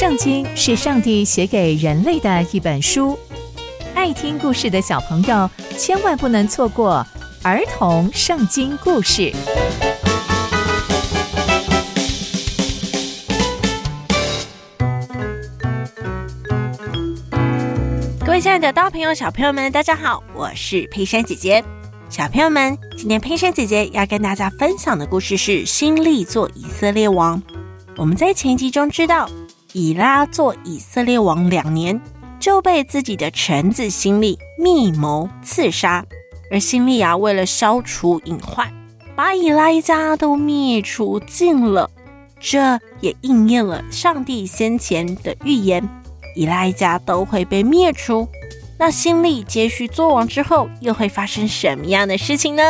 圣经是上帝写给人类的一本书，爱听故事的小朋友千万不能错过儿童圣经故事。各位亲爱的大朋友、小朋友们，大家好，我是佩珊姐姐。小朋友们，今天佩珊姐姐要跟大家分享的故事是新力做以色列王。我们在前集中知道。以拉做以色列王两年，就被自己的臣子新利密谋刺杀。而新利啊，为了消除隐患，把以拉一家都灭除尽了。这也应验了上帝先前的预言，以拉一家都会被灭除。那新利接续做王之后，又会发生什么样的事情呢？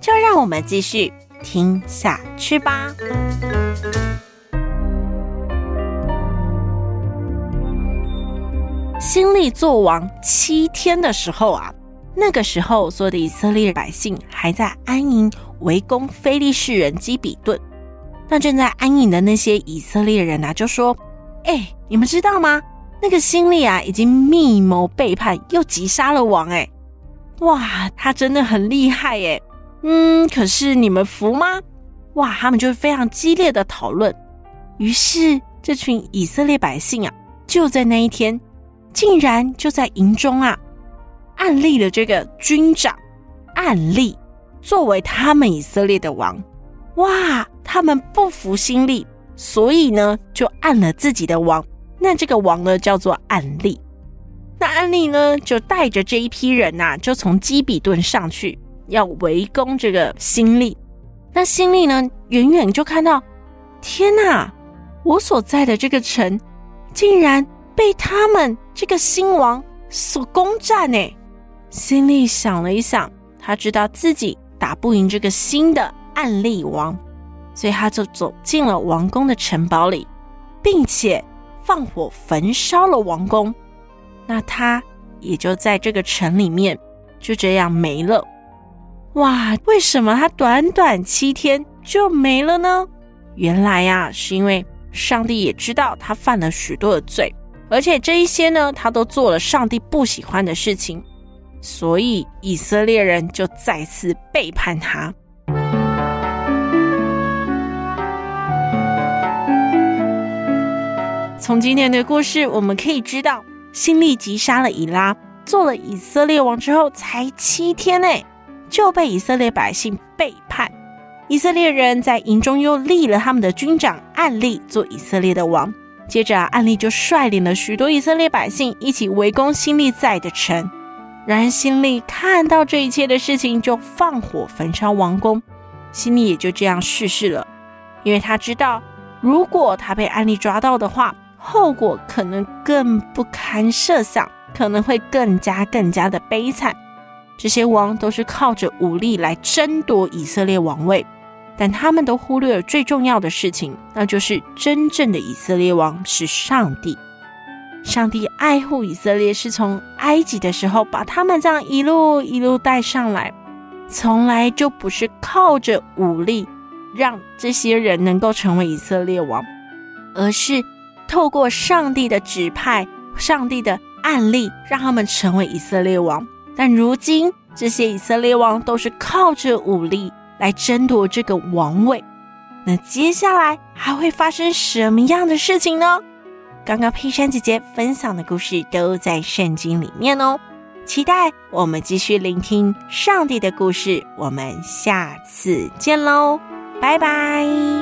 就让我们继续听下去吧。新利做王七天的时候啊，那个时候所有的以色列百姓还在安营围攻非利士人基比顿。那正在安营的那些以色列人啊，就说：“哎，你们知道吗？那个新利啊，已经密谋背叛，又击杀了王。哎，哇，他真的很厉害哎。嗯，可是你们服吗？哇，他们就非常激烈的讨论。于是这群以色列百姓啊，就在那一天。竟然就在营中啊，暗立了这个军长暗利作为他们以色列的王。哇，他们不服新利，所以呢就暗了自己的王。那这个王呢叫做暗利。那暗利呢就带着这一批人呐、就从基比顿上去要围攻这个新利。那新利呢远远就看到，天哪，我所在的这个城竟然。被他们这个新王所攻占呢，心里想了一想，他知道自己打不赢这个新的暗利王，所以他就走进了王宫的城堡里，并且放火焚烧了王宫。那他也就在这个城里面就这样没了。哇，为什么他短短七天就没了呢？原来呀，是因为上帝也知道他犯了许多的罪。而且这一些呢，他都做了上帝不喜欢的事情，所以以色列人就再次背叛他。从今天的故事，我们可以知道，新利吉杀了以拉，做了以色列王之后，才七天内就被以色列百姓背叛。以色列人在营中又立了他们的军长暗利做以色列的王。接着啊，暗利就率领了许多以色列百姓一起围攻新利在的城。然而新利看到这一切的事情，就放火焚烧王宫。新利也就这样逝世了，因为他知道，如果他被暗利抓到的话，后果可能更不堪设想，可能会更加更加的悲惨。这些王都是靠着武力来争夺以色列王位。但他们都忽略了最重要的事情，那就是真正的以色列王是上帝。上帝爱护以色列，是从埃及的时候把他们这样一路一路带上来，从来就不是靠着武力让这些人能够成为以色列王，而是透过上帝的指派、上帝的案例，让他们成为以色列王。但如今这些以色列王都是靠着武力。来争夺这个王位，那接下来还会发生什么样的事情呢？刚刚佩珊姐姐分享的故事都在圣经里面哦，期待我们继续聆听上帝的故事。我们下次见喽，拜拜。